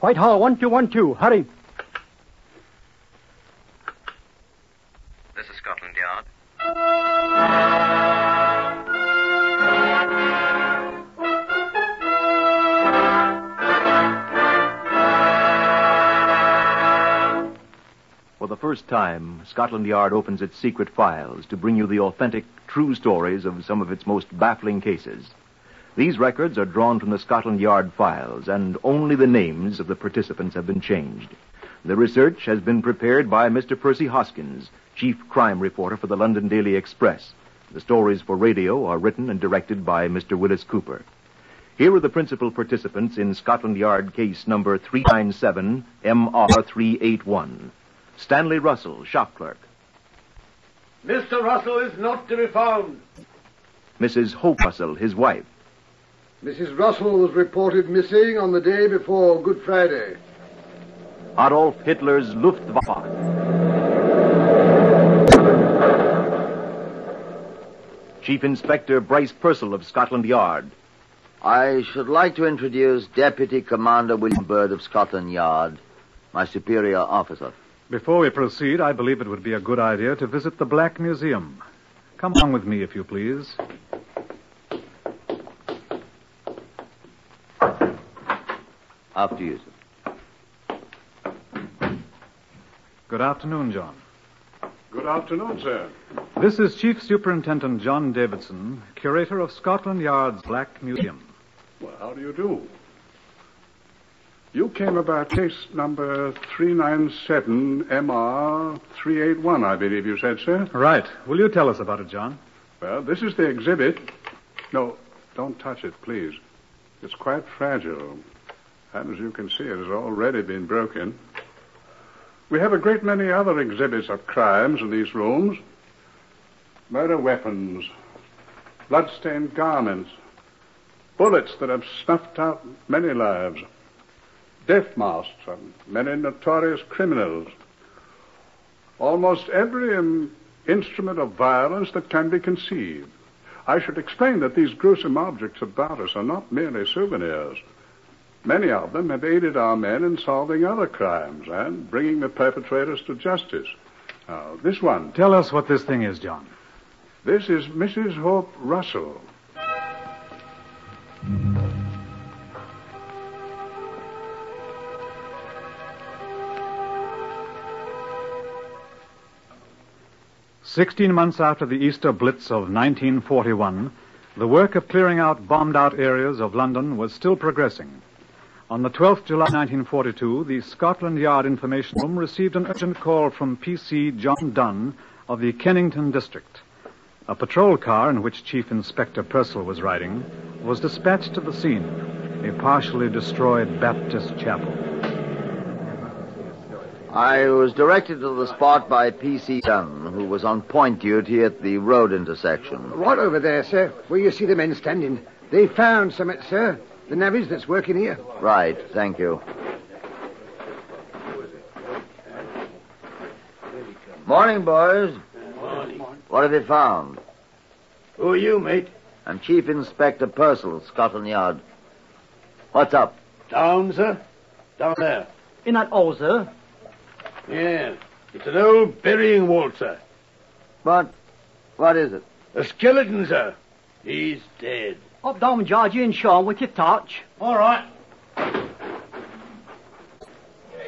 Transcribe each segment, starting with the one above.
Whitehall, one two one two. Hurry. This is Scotland Yard. For the first time, Scotland Yard opens its secret files to bring you the authentic, true stories of some of its most baffling cases. These records are drawn from the Scotland Yard files, and only the names of the participants have been changed. The research has been prepared by Mr. Percy Hoskins, chief crime reporter for the London Daily Express. The stories for radio are written and directed by Mr. Willis Cooper. Here are the principal participants in Scotland Yard case number 397 MR381. Stanley Russell, shop clerk. Mr. Russell is not to be found. Mrs. Hope Russell, his wife. Mrs. Russell was reported missing on the day before Good Friday. Adolf Hitler's Luftwaffe. Chief Inspector Bryce Purcell of Scotland Yard. I should like to introduce Deputy Commander William Bird of Scotland Yard, my superior officer. Before we proceed, I believe it would be a good idea to visit the Black Museum. Come along with me, if you please. After you, sir. Good afternoon, John. Good afternoon, sir. This is Chief Superintendent John Davidson, curator of Scotland Yard's Black Museum. Well, how do you do? You came about case number 397 MR 381, I believe you said, sir. Right. Will you tell us about it, John? Well, this is the exhibit. No, don't touch it, please. It's quite fragile. And as you can see, it has already been broken. We have a great many other exhibits of crimes in these rooms murder weapons, blood-stained garments, bullets that have snuffed out many lives, death masks of many notorious criminals, almost every um, instrument of violence that can be conceived. I should explain that these gruesome objects about us are not merely souvenirs. Many of them have aided our men in solving other crimes and bringing the perpetrators to justice. Now, this one, Tell us what this thing is, John. this is Mrs. Hope Russell. Sixteen months after the Easter Blitz of 1941, the work of clearing out bombed out areas of London was still progressing. On the 12th July 1942, the Scotland Yard Information Room received an urgent call from PC John Dunn of the Kennington District. A patrol car in which Chief Inspector Purcell was riding was dispatched to the scene, a partially destroyed Baptist chapel. I was directed to the spot by P.C. Dunn, who was on point duty at the road intersection. Right over there, sir, where you see the men standing. They found something, sir. The navvies that's working here. Right, thank you. Morning, boys. Morning. What have you found? Who are you, mate? I'm Chief Inspector Purcell, Scotland Yard. What's up? Down, sir? Down there. In that hole, sir. Yeah. It's an old burying vault, sir. What? What is it? A skeleton, sir. He's dead. Up down, Georgie and Sean with your torch. All right. There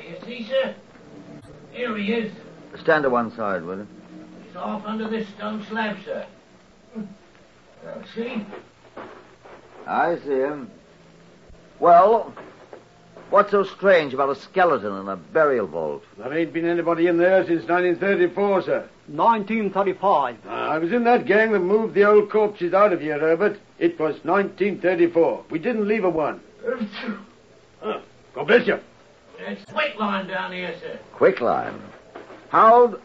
You see, sir? Here he is. Stand to one side, will you? He's off under this stone slab, sir. Now, see? I see him. Well, what's so strange about a skeleton in a burial vault? There ain't been anybody in there since 1934, sir. 1935. Uh, I was in that gang that moved the old corpses out of here, Herbert. It was 1934. We didn't leave a one. Uh, God bless you. It's quicklime down here, sir. Quicklime. How'd,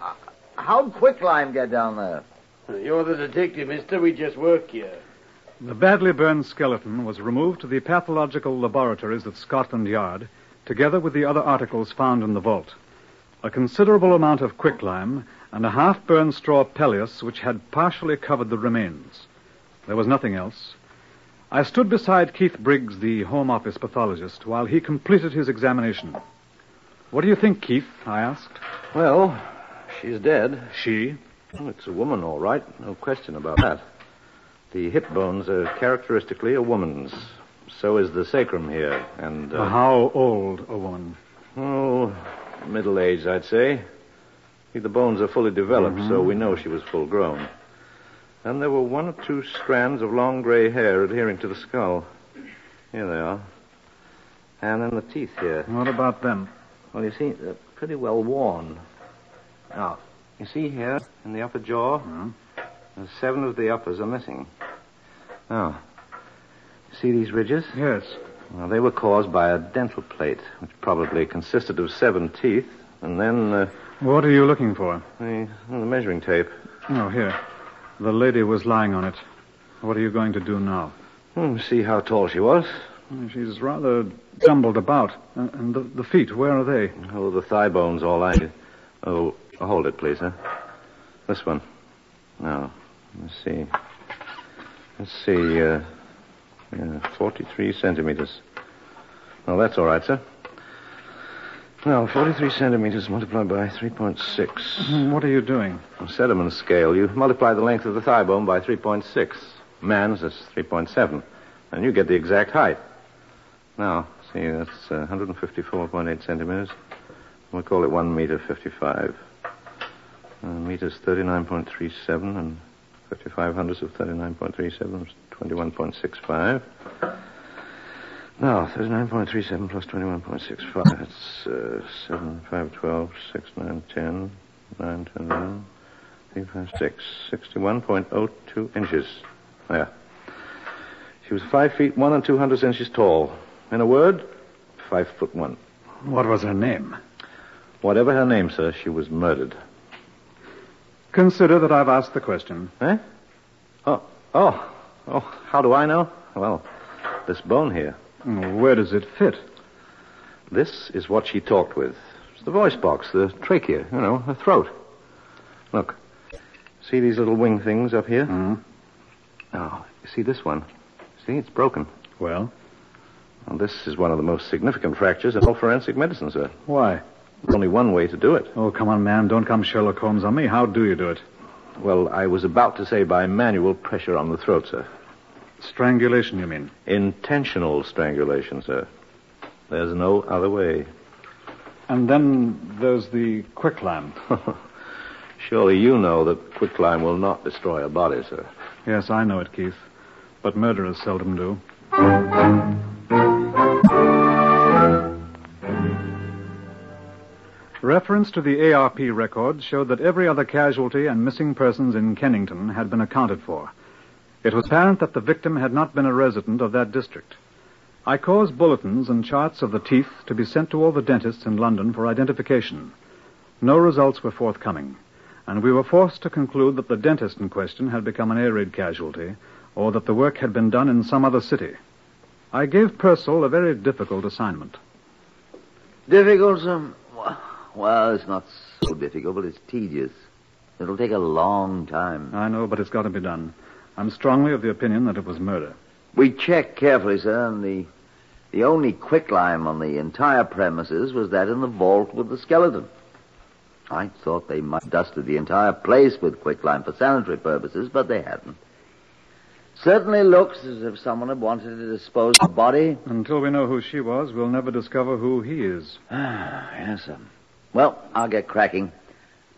how'd Quicklime get down there? You're the detective, mister. We just work here. The badly burned skeleton was removed to the pathological laboratories at Scotland Yard, together with the other articles found in the vault. A considerable amount of quicklime and a half burned straw palliasse which had partially covered the remains. There was nothing else. I stood beside Keith Briggs, the Home Office pathologist, while he completed his examination. What do you think, Keith? I asked. Well, she's dead. She? Well, it's a woman, all right. No question about that. The hip bones are characteristically a woman's. So is the sacrum here, and. Uh, How old a woman? Oh, middle aged, I'd say. The bones are fully developed, so mm-hmm. we know she was full grown. And there were one or two strands of long gray hair adhering to the skull. Here they are. And then the teeth here. What about them? Well, you see, they're pretty well worn. Now, you see here in the upper jaw, mm-hmm. there's seven of the uppers are missing. Now, see these ridges? Yes. Well, they were caused by a dental plate, which probably consisted of seven teeth, and then uh, What are you looking for? the, the measuring tape. Oh, here. The lady was lying on it. What are you going to do now? Hmm, see how tall she was. She's rather jumbled about. And, the, the feet, where are they? Oh, the thigh bones all I. Oh, hold it, please, huh? This one. Now, let's see. Let's see. Uh, yeah, 43 centimeters. Well, that's all right, sir. Now, 43 centimeters multiplied by 3.6. What are you doing? On Sediment scale, you multiply the length of the thigh bone by 3.6. Man's is 3.7. And you get the exact height. Now, see, that's uh, 154.8 centimeters. We'll call it 1 meter 55. Uh, meters 39.37 and 55 hundredths of 39.37 is 21.65. Now, 39.37 plus 21.65. That's uh, 7, 5, 12, 6, 9, 10, 9, 10, 11, 3, 5, 6. 61.02 inches. There. She was 5 feet 1 and 200 inches tall. In a word, 5 foot 1. What was her name? Whatever her name, sir, she was murdered. Consider that I've asked the question. Eh? Oh, oh, oh, how do I know? Well, this bone here. Where does it fit? This is what she talked with. It's the voice box, the trachea, you know, her throat. Look. See these little wing things up here? Mm. Now, you see this one? See, it's broken. Well, Well, this is one of the most significant fractures in all forensic medicine, sir. why? There's only one way to do it. Oh, come on, man. Don't come Sherlock Holmes on me. How do you do it? Well, I was about to say by manual pressure on the throat, sir. Strangulation, you mean? Intentional strangulation, sir. There's no other way. And then there's the quicklime. Surely you know that quicklime will not destroy a body, sir. yes, I know it, Keith. But murderers seldom do. Reference to the ARP records showed that every other casualty and missing persons in Kennington had been accounted for. It was apparent that the victim had not been a resident of that district. I caused bulletins and charts of the teeth to be sent to all the dentists in London for identification. No results were forthcoming, and we were forced to conclude that the dentist in question had become an air raid casualty, or that the work had been done in some other city. I gave Purcell a very difficult assignment. Difficult, sir? Well, it's not so difficult, but it's tedious. It'll take a long time. I know, but it's got to be done. I'm strongly of the opinion that it was murder. We checked carefully, sir, and the the only quicklime on the entire premises was that in the vault with the skeleton. I thought they might have dusted the entire place with quicklime for sanitary purposes, but they hadn't. Certainly looks as if someone had wanted to dispose of the body. Until we know who she was, we'll never discover who he is. Ah, yes, sir. Well, I'll get cracking.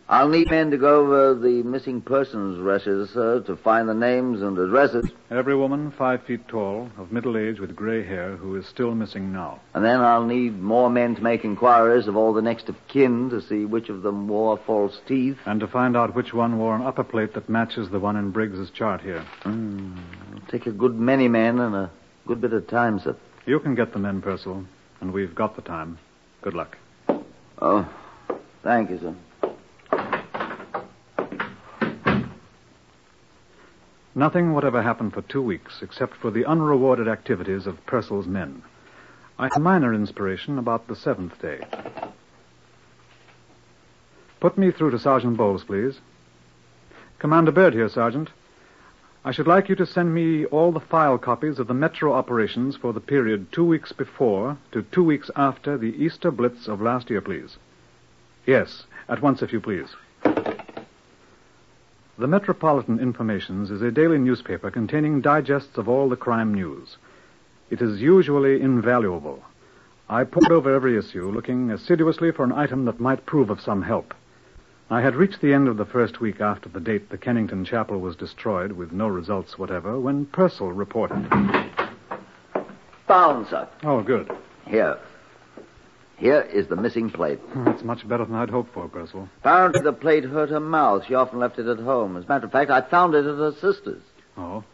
I'll need men to go over the missing persons registers, sir, to find the names and addresses. Every woman five feet tall, of middle age, with gray hair, who is still missing now. And then I'll need more men to make inquiries of all the next of kin to see which of them wore false teeth. And to find out which one wore an upper plate that matches the one in Briggs's chart here. Mm, it'll take a good many men and a good bit of time, sir. You can get the men, Purcell, and we've got the time. Good luck. Oh, thank you, sir. Nothing whatever happened for two weeks except for the unrewarded activities of Purcell's men. I had minor inspiration about the seventh day. Put me through to Sergeant Bowles, please. Commander Bird here, Sergeant. I should like you to send me all the file copies of the Metro operations for the period two weeks before to two weeks after the Easter Blitz of last year, please. Yes, at once, if you please. The Metropolitan Informations is a daily newspaper containing digests of all the crime news. It is usually invaluable. I pored over every issue, looking assiduously for an item that might prove of some help. I had reached the end of the first week after the date the Kennington Chapel was destroyed with no results whatever when Purcell reported. Found, sir. Oh, good. Here. Here is the missing plate. That's much better than I'd hoped for, Purcell. Apparently the plate hurt her mouth. She often left it at home. As a matter of fact, I found it at her sister's. Oh?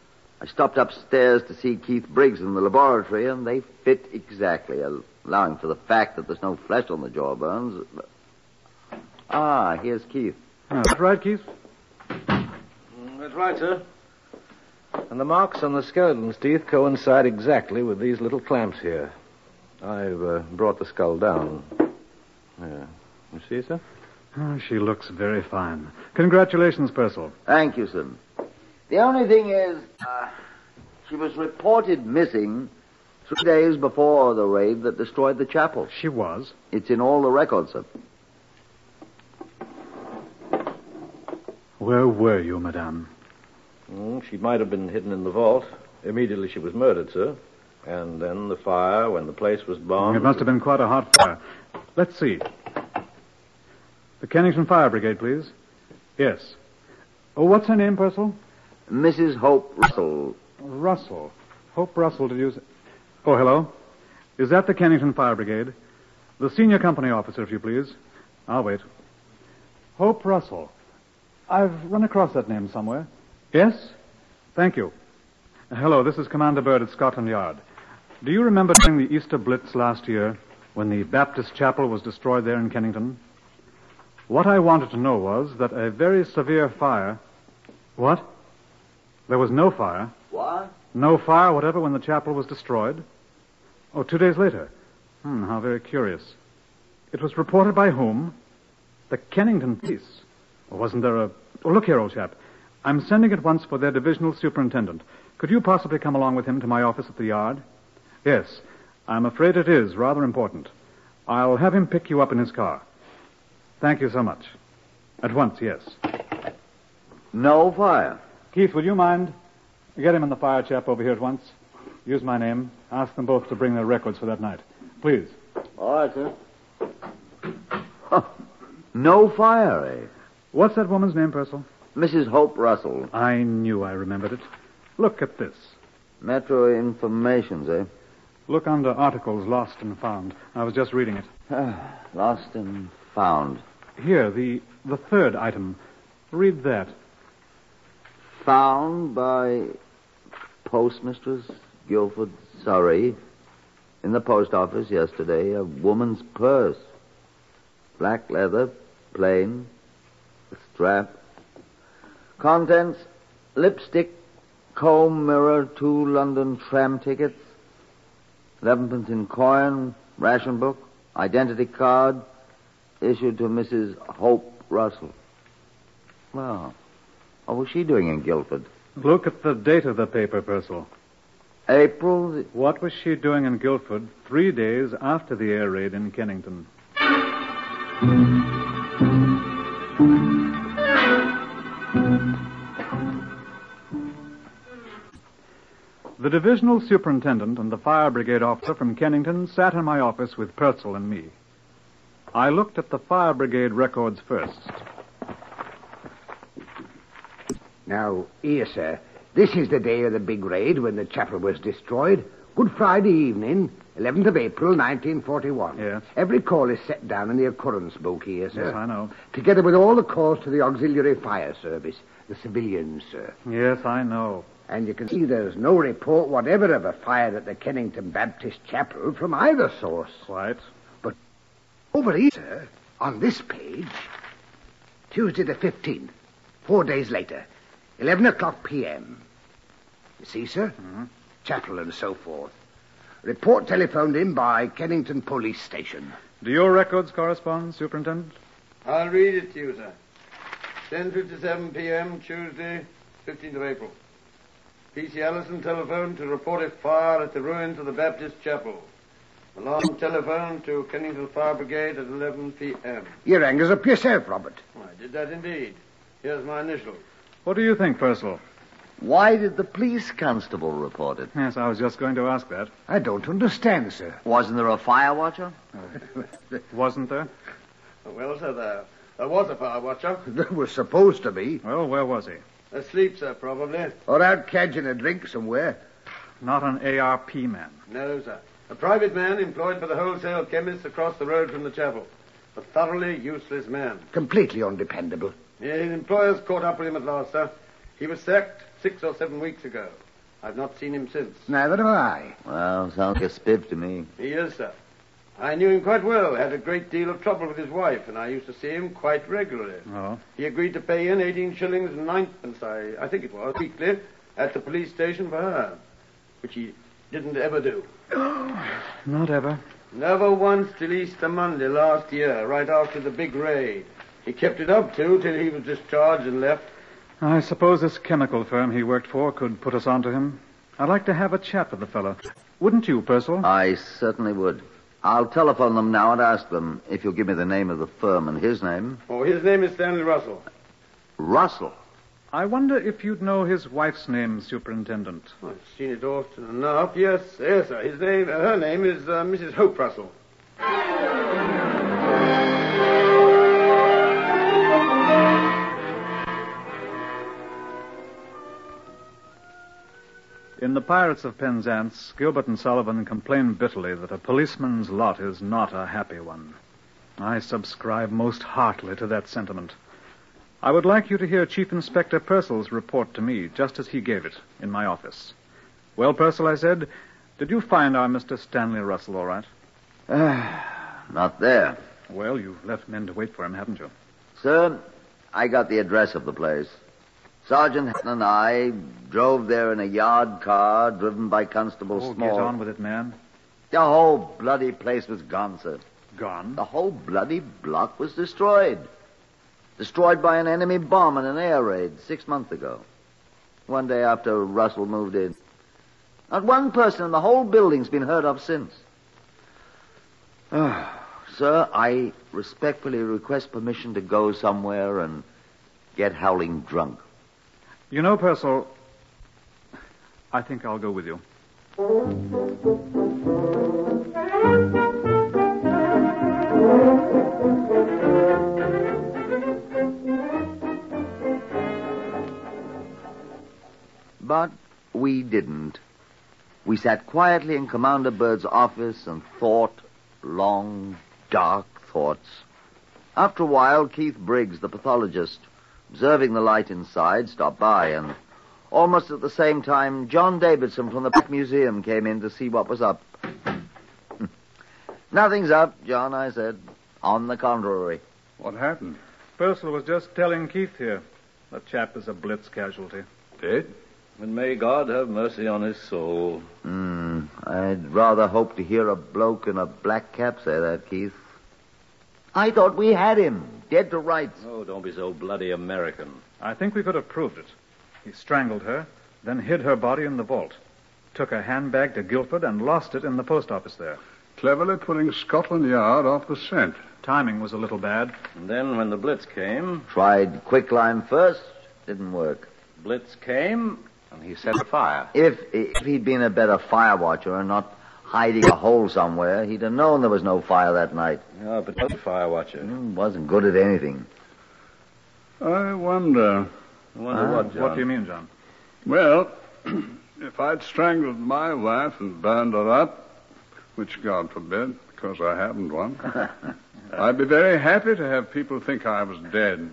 I stopped upstairs to see Keith Briggs in the laboratory, and they fit exactly, allowing for the fact that there's no flesh on the jawbones. Ah, here's Keith. Oh, that's right, Keith? That's right, sir. And the marks on the skeleton's teeth coincide exactly with these little clamps here. I've uh, brought the skull down. Yeah. You see, sir? Oh, she looks very fine. Congratulations, Purcell. Thank you, sir. The only thing is, uh, she was reported missing three days before the raid that destroyed the chapel. She was? It's in all the records, sir. Where were you, madame? Mm, she might have been hidden in the vault. Immediately she was murdered, sir. And then the fire, when the place was bombed. It must have been quite a hot fire. Let's see. The Kennington Fire Brigade, please. Yes. Oh, what's her name, Purcell? Mrs. Hope Russell. Russell. Hope Russell, did you say? Oh, hello. Is that the Kennington Fire Brigade? The senior company officer, if you please. I'll wait. Hope Russell. I've run across that name somewhere. Yes? Thank you. Hello, this is Commander Bird at Scotland Yard. Do you remember during the Easter Blitz last year when the Baptist chapel was destroyed there in Kennington? What I wanted to know was that a very severe fire. What? There was no fire. What? No fire whatever when the chapel was destroyed? Oh, two days later. Hmm, how very curious. It was reported by whom? The Kennington police. Or wasn't there a. Oh, look here, old chap. I'm sending at once for their divisional superintendent. Could you possibly come along with him to my office at the yard? Yes. I'm afraid it is rather important. I'll have him pick you up in his car. Thank you so much. At once, yes. No fire. Keith, will you mind? Get him and the fire chap over here at once. Use my name. Ask them both to bring their records for that night. Please. All right, sir. no fire, eh? What's that woman's name, Purcell? Mrs. Hope Russell. I knew I remembered it. Look at this. Metro Informations, eh? Look under articles lost and found. I was just reading it. Ah, lost and found. Here, the the third item. Read that. Found by postmistress Guildford Surrey in the post office yesterday a woman's purse. Black leather, plain, strap. Contents lipstick, comb, mirror, two London tram tickets, elevenpence in coin, ration book, identity card, issued to Mrs. Hope Russell. Well, what was she doing in Guildford? Look at the date of the paper, Purcell. April. The... What was she doing in Guildford three days after the air raid in Kennington? The divisional superintendent and the fire brigade officer from Kennington sat in my office with Purcell and me. I looked at the fire brigade records first. Now, here, sir. This is the day of the big raid when the chapel was destroyed. Good Friday evening, 11th of April, 1941. Yes. Every call is set down in the occurrence book here, sir. Yes, I know. Together with all the calls to the auxiliary fire service, the civilians, sir. Yes, I know. And you can see there's no report whatever of a fire at the Kennington Baptist Chapel from either source. Quite. But Over here, sir, on this page, Tuesday the 15th, four days later, 11 o'clock p.m. You see, sir? Mm-hmm. Chapel and so forth. Report telephoned in by Kennington Police Station. Do your records correspond, Superintendent? I'll read it to you, sir. 10.57 p.m., Tuesday, 15th of April. P.C. Allison telephoned to report a fire at the ruins of the Baptist Chapel. Alarm telephone to Kennington Fire Brigade at 11 p.m. You rang us up yourself, Robert. I did that indeed. Here's my initials. What do you think, Purcell? Why did the police constable report it? Yes, I was just going to ask that. I don't understand, sir. Wasn't there a fire watcher? Wasn't there? Well, sir, there, there was a fire watcher. There was supposed to be. Well, where was he? Asleep, sir, probably. Or out catching a drink somewhere. Not an ARP man. No, sir. A private man employed by the wholesale chemists across the road from the chapel. A thoroughly useless man. Completely undependable. Yeah, His employers caught up with him at last, sir. He was sacked six or seven weeks ago. I've not seen him since. Neither have I. Well, sounds like a spiff to me. He is, sir. I knew him quite well. Had a great deal of trouble with his wife, and I used to see him quite regularly. Oh. He agreed to pay in 18 shillings and ninepence, I, I think it was, weekly, at the police station for her, which he didn't ever do. Oh not ever. Never once till Easter Monday last year, right after the big raid. He kept it up, too, till he was discharged and left. I suppose this chemical firm he worked for could put us onto him. I'd like to have a chat with the fellow. Wouldn't you, Purcell? I certainly would. I'll telephone them now and ask them if you'll give me the name of the firm and his name. Oh, his name is Stanley Russell. Russell. I wonder if you'd know his wife's name, Superintendent. I've seen it often enough. Yes, yes, sir. His name, uh, her name is uh, Mrs. Hope Russell. In The Pirates of Penzance, Gilbert and Sullivan complain bitterly that a policeman's lot is not a happy one. I subscribe most heartily to that sentiment. I would like you to hear Chief Inspector Purcell's report to me, just as he gave it, in my office. Well, Purcell, I said, did you find our Mr. Stanley Russell all right? Ah, not there. Well, you've left men to wait for him, haven't you? Sir, I got the address of the place. Sergeant Hatton and I drove there in a yard car driven by Constable Oh, Small. get on with it, man. The whole bloody place was gone, sir. Gone? The whole bloody block was destroyed. Destroyed by an enemy bomb in an air raid six months ago. One day after Russell moved in. Not one person in the whole building's been heard of since. Ah, sir, I respectfully request permission to go somewhere and get howling drunk. You know, Purcell, I think I'll go with you. But we didn't. We sat quietly in Commander Bird's office and thought long, dark thoughts. After a while, Keith Briggs, the pathologist, observing the light inside, stopped by, and almost at the same time, John Davidson from the Black Museum came in to see what was up. Nothing's up, John, I said. On the contrary. What happened? Purcell was just telling Keith here. The chap is a blitz casualty. Dead? And may God have mercy on his soul. Hmm. I'd rather hope to hear a bloke in a black cap say that, Keith. I thought we had him, dead to rights. Oh, don't be so bloody American. I think we could have proved it. He strangled her, then hid her body in the vault. Took her handbag to Guildford and lost it in the post office there. Cleverly putting Scotland Yard off the scent. Timing was a little bad. And then when the Blitz came, Tried quicklime first, didn't work. Blitz came, And he set a fire. If if he'd been a better fire watcher and not hiding a hole somewhere, he'd have known there was no fire that night. yeah, but not a fire watcher. Hmm, Wasn't good at anything. I wonder. I wonder Ah, what, John. What do you mean, John? Well, if I'd strangled my wife and burned her up, which God forbid, because I haven't one, I'd be very happy to have people think I was dead.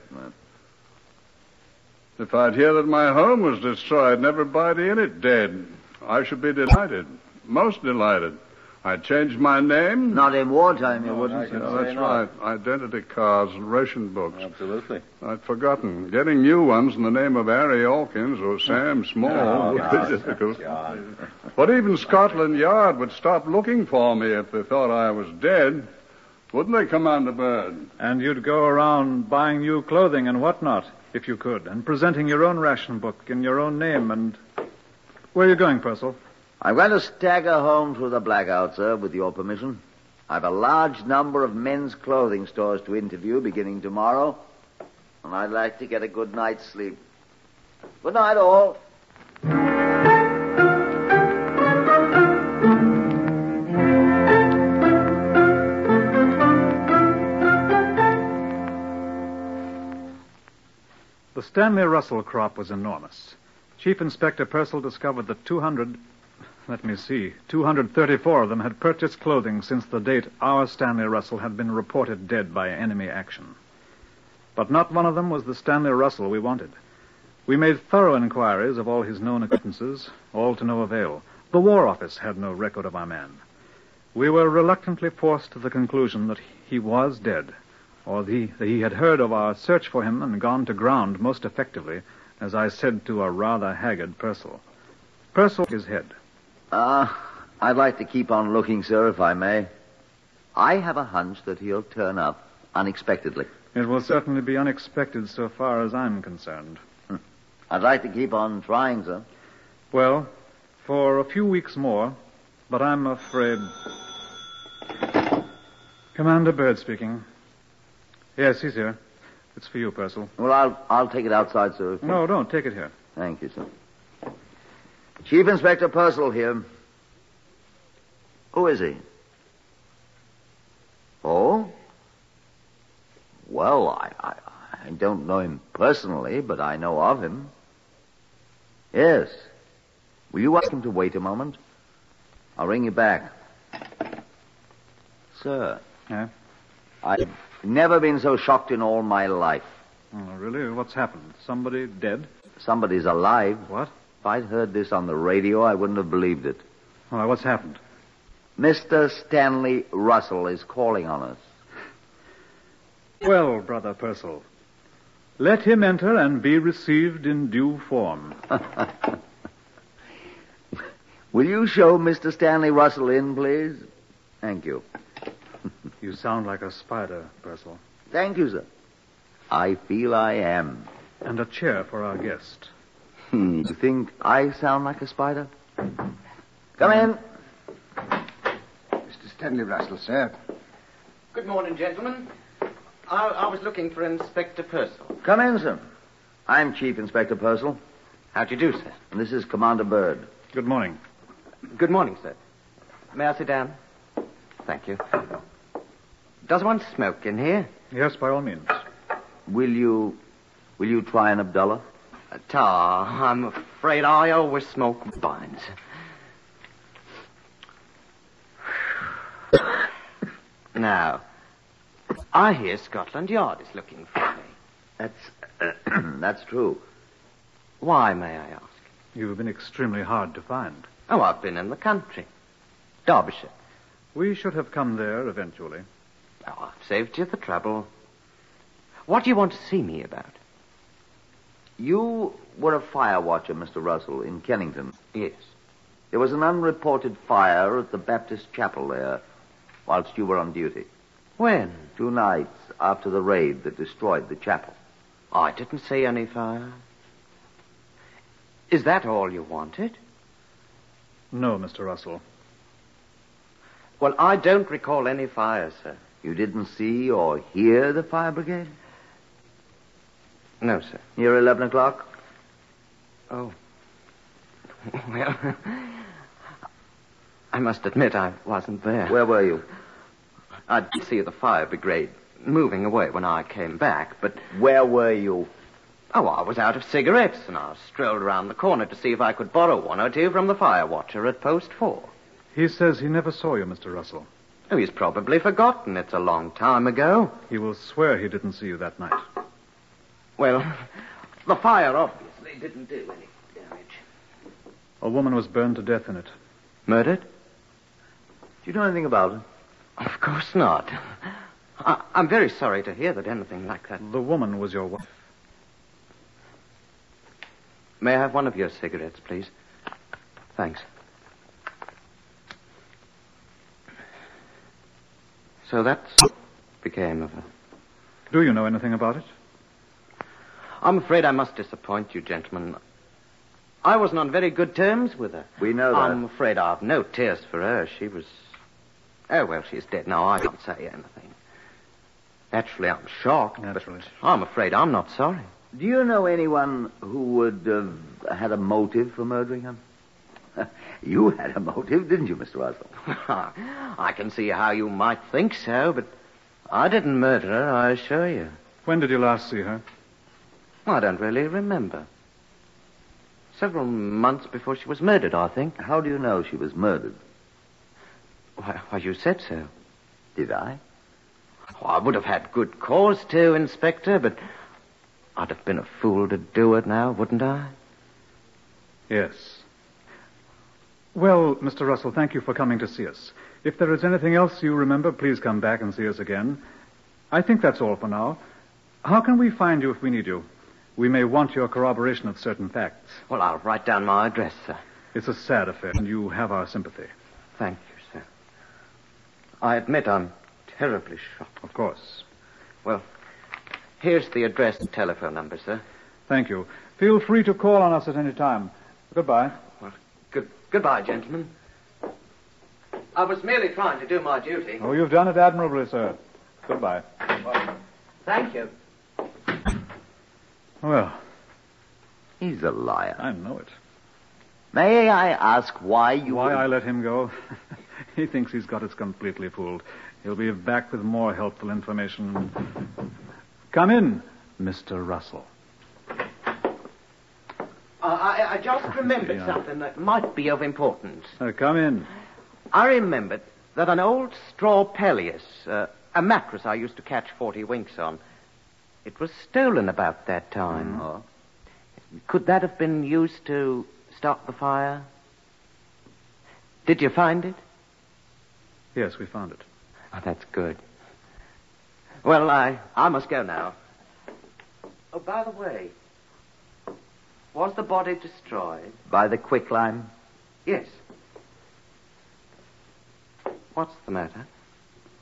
If I'd hear that my home was destroyed and everybody in it dead, I should be delighted, most delighted. I changed my name. Not in wartime, you oh, wouldn't. Yeah, that's right. Identity cards and ration books. Absolutely. I'd forgotten. Getting new ones in the name of Harry Hawkins or Sam Small would be difficult. But even Scotland Yard would stop looking for me if they thought I was dead. Wouldn't they, Commander Bird? And you'd go around buying new clothing and whatnot, if you could, and presenting your own ration book in your own name and. Where are you going, Purcell? I'm going to stagger home through the blackout, sir, with your permission. I've a large number of men's clothing stores to interview beginning tomorrow, and I'd like to get a good night's sleep. Good night, all. The Stanley Russell crop was enormous. Chief Inspector Purcell discovered that 200, let me see, 234 of them had purchased clothing since the date our Stanley Russell had been reported dead by enemy action. But not one of them was the Stanley Russell we wanted. We made thorough inquiries of all his known acquaintances, all to no avail. The War Office had no record of our man. We were reluctantly forced to the conclusion that he was dead, or the, that he had heard of our search for him and gone to ground most effectively, as I said to a rather haggard Purcell. Purcell shook his head. Uh, I'd like to keep on looking, sir, if I may. I have a hunch that he'll turn up unexpectedly. It will certainly be unexpected so far as I'm concerned. I'd like to keep on trying, sir. Well, for a few weeks more, but I'm afraid. Commander Bird speaking. Yes, he's here. It's for you, Purcell. Well, I'll I'll take it outside, sir. No, don't. Take it here. Thank you, sir. Chief Inspector Purcell here. Who is he? Oh? Well, I, I, I don't know him personally, but I know of him. Yes. Will you ask him to wait a moment? I'll ring you back. Sir. Yeah? I've never been so shocked in all my life. Oh, really? What's happened? Somebody dead? Somebody's alive. What? If I'd heard this on the radio, I wouldn't have believed it. Why, what's happened? Mr. Stanley Russell is calling on us. Well, Brother Purcell, let him enter and be received in due form. Will you show Mr. Stanley Russell in, please? Thank you. you sound like a spider, Purcell. Thank you, sir. I feel I am. And a chair for our guest. Hmm, you think I sound like a spider? Come in. Mr. Stanley Russell, sir. Good morning, gentlemen. I, I was looking for Inspector Purcell. Come in, sir. I'm Chief Inspector Purcell. How do you do, sir? And this is Commander Bird. Good morning. Good morning, sir. May I sit down? Thank you. Does one smoke in here? Yes, by all means. Will you. Will you try an Abdullah? Uh, Tar, I'm afraid I always smoke vines. now, I hear Scotland Yard is looking for me. That's. that's true. Why, may I ask? You've been extremely hard to find. Oh, I've been in the country. Derbyshire. We should have come there eventually. Oh, I've saved you the trouble. What do you want to see me about? You were a fire watcher, Mr. Russell, in Kennington. Yes. There was an unreported fire at the Baptist chapel there whilst you were on duty. When? Two nights after the raid that destroyed the chapel. I didn't see any fire. Is that all you wanted? No, Mr. Russell. Well, I don't recall any fire, sir. You didn't see or hear the fire brigade? No, sir. Near 11 o'clock? Oh. Well, I must admit I wasn't there. Where were you? I did see the fire brigade moving away when I came back, but. Where were you? Oh, I was out of cigarettes, and I strolled around the corner to see if I could borrow one or two from the fire watcher at post four. He says he never saw you, Mr. Russell. Oh, he's probably forgotten. It's a long time ago. He will swear he didn't see you that night. Well, the fire obviously didn't do any damage. A woman was burned to death in it. Murdered? Do you know anything about it? Of course not. I, I'm very sorry to hear that anything like that. The woman was your wife. May I have one of your cigarettes, please? Thanks. So that's what became of her. Do you know anything about it? I'm afraid I must disappoint you, gentlemen. I wasn't on very good terms with her. We know that. I'm afraid I've no tears for her. She was. Oh, well, she's dead now. I can't say anything. Naturally, I'm shocked. Naturally. I'm afraid I'm not sorry. Do you know anyone who would have had a motive for murdering her? you had a motive, didn't you, Mr. Russell? I can see how you might think so, but I didn't murder her, I assure you. When did you last see her? I don't really remember. Several months before she was murdered, I think. How do you know she was murdered? Why, why you said so. Did I? Oh, I would have had good cause to, Inspector, but I'd have been a fool to do it now, wouldn't I? Yes. Well, Mr. Russell, thank you for coming to see us. If there is anything else you remember, please come back and see us again. I think that's all for now. How can we find you if we need you? We may want your corroboration of certain facts. Well, I'll write down my address, sir. It's a sad affair, and you have our sympathy. Thank you, sir. I admit I'm terribly shocked. Of course. Well, here's the address and telephone number, sir. Thank you. Feel free to call on us at any time. Goodbye. Well, good goodbye, gentlemen. I was merely trying to do my duty. Oh, you've done it admirably, sir. Goodbye. Well, Thank you. Well, He's a liar. I know it. May I ask why you... Why I let him go? he thinks he's got us completely fooled. He'll be back with more helpful information. Come in, Mr. Russell. Uh, I, I just remembered Yeah. something that might be of importance. Uh, come in. I remembered that an old straw palliasse, uh, a mattress I used to catch 40 winks on, it was stolen about that time. Oh. Could that have been used to start the fire? Did you find it? Yes, we found it. Oh, that's good. Well, I, I must go now. Oh, by the way, was the body destroyed? By the quicklime? Yes. What's the matter?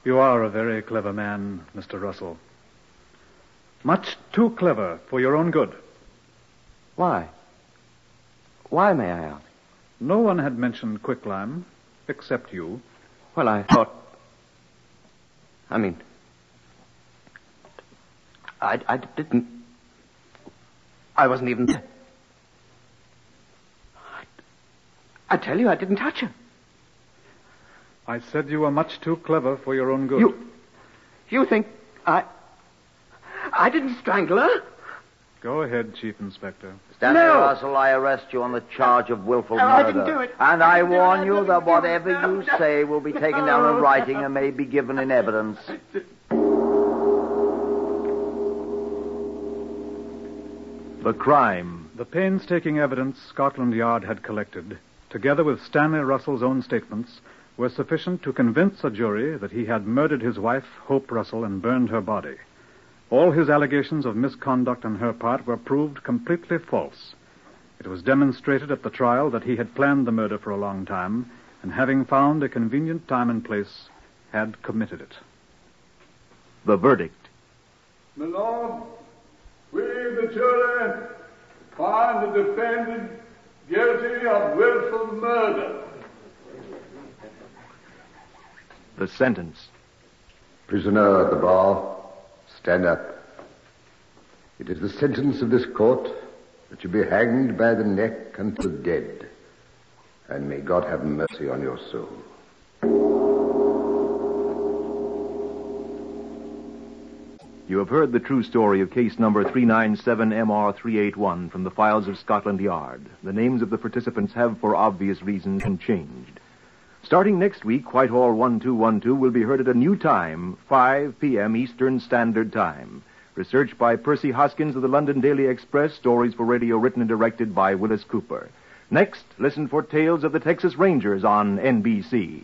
You are a very clever man, Mr. Russell. Much too clever for your own good. Why? Why, may I ask? No one had mentioned quicklime, except you. Well, I thought. I mean. I, I didn't. I wasn't even. I, I tell you, I didn't touch her. I said you were much too clever for your own good. You. You think I. I didn't strangle her? Go ahead, Chief Inspector. Stanley No. Russell, I arrest you on the charge of willful No, murder. I didn't do it. And I I didn't do it. warn you that whatever No, you no. say will be taken down in writing and may be given in evidence. The crime. The painstaking evidence Scotland Yard had collected, together with Stanley Russell's own statements, were sufficient to convince a jury that he had murdered his wife, Hope Russell, and burned her body. All his allegations of misconduct on her part were proved completely false. It was demonstrated at the trial that he had planned the murder for a long time, and having found a convenient time and place, had committed it. The verdict. My lord, we, the jury, find the defendant guilty of willful murder. The sentence. Prisoner at the bar, stand up. It is the sentence of this court that you be hanged by the neck until dead. And may God have mercy on your soul. You have heard the true story of case number 397MR381 from the files of Scotland Yard. The names of the participants have, for obvious reasons, been changed. Starting next week, Whitehall 1212 will be heard at a new time, 5 p.m. Eastern Standard Time. Research by Percy Hoskins of the London Daily Express, stories for radio written and directed by Willis Cooper. Next, listen for tales of the Texas Rangers on NBC.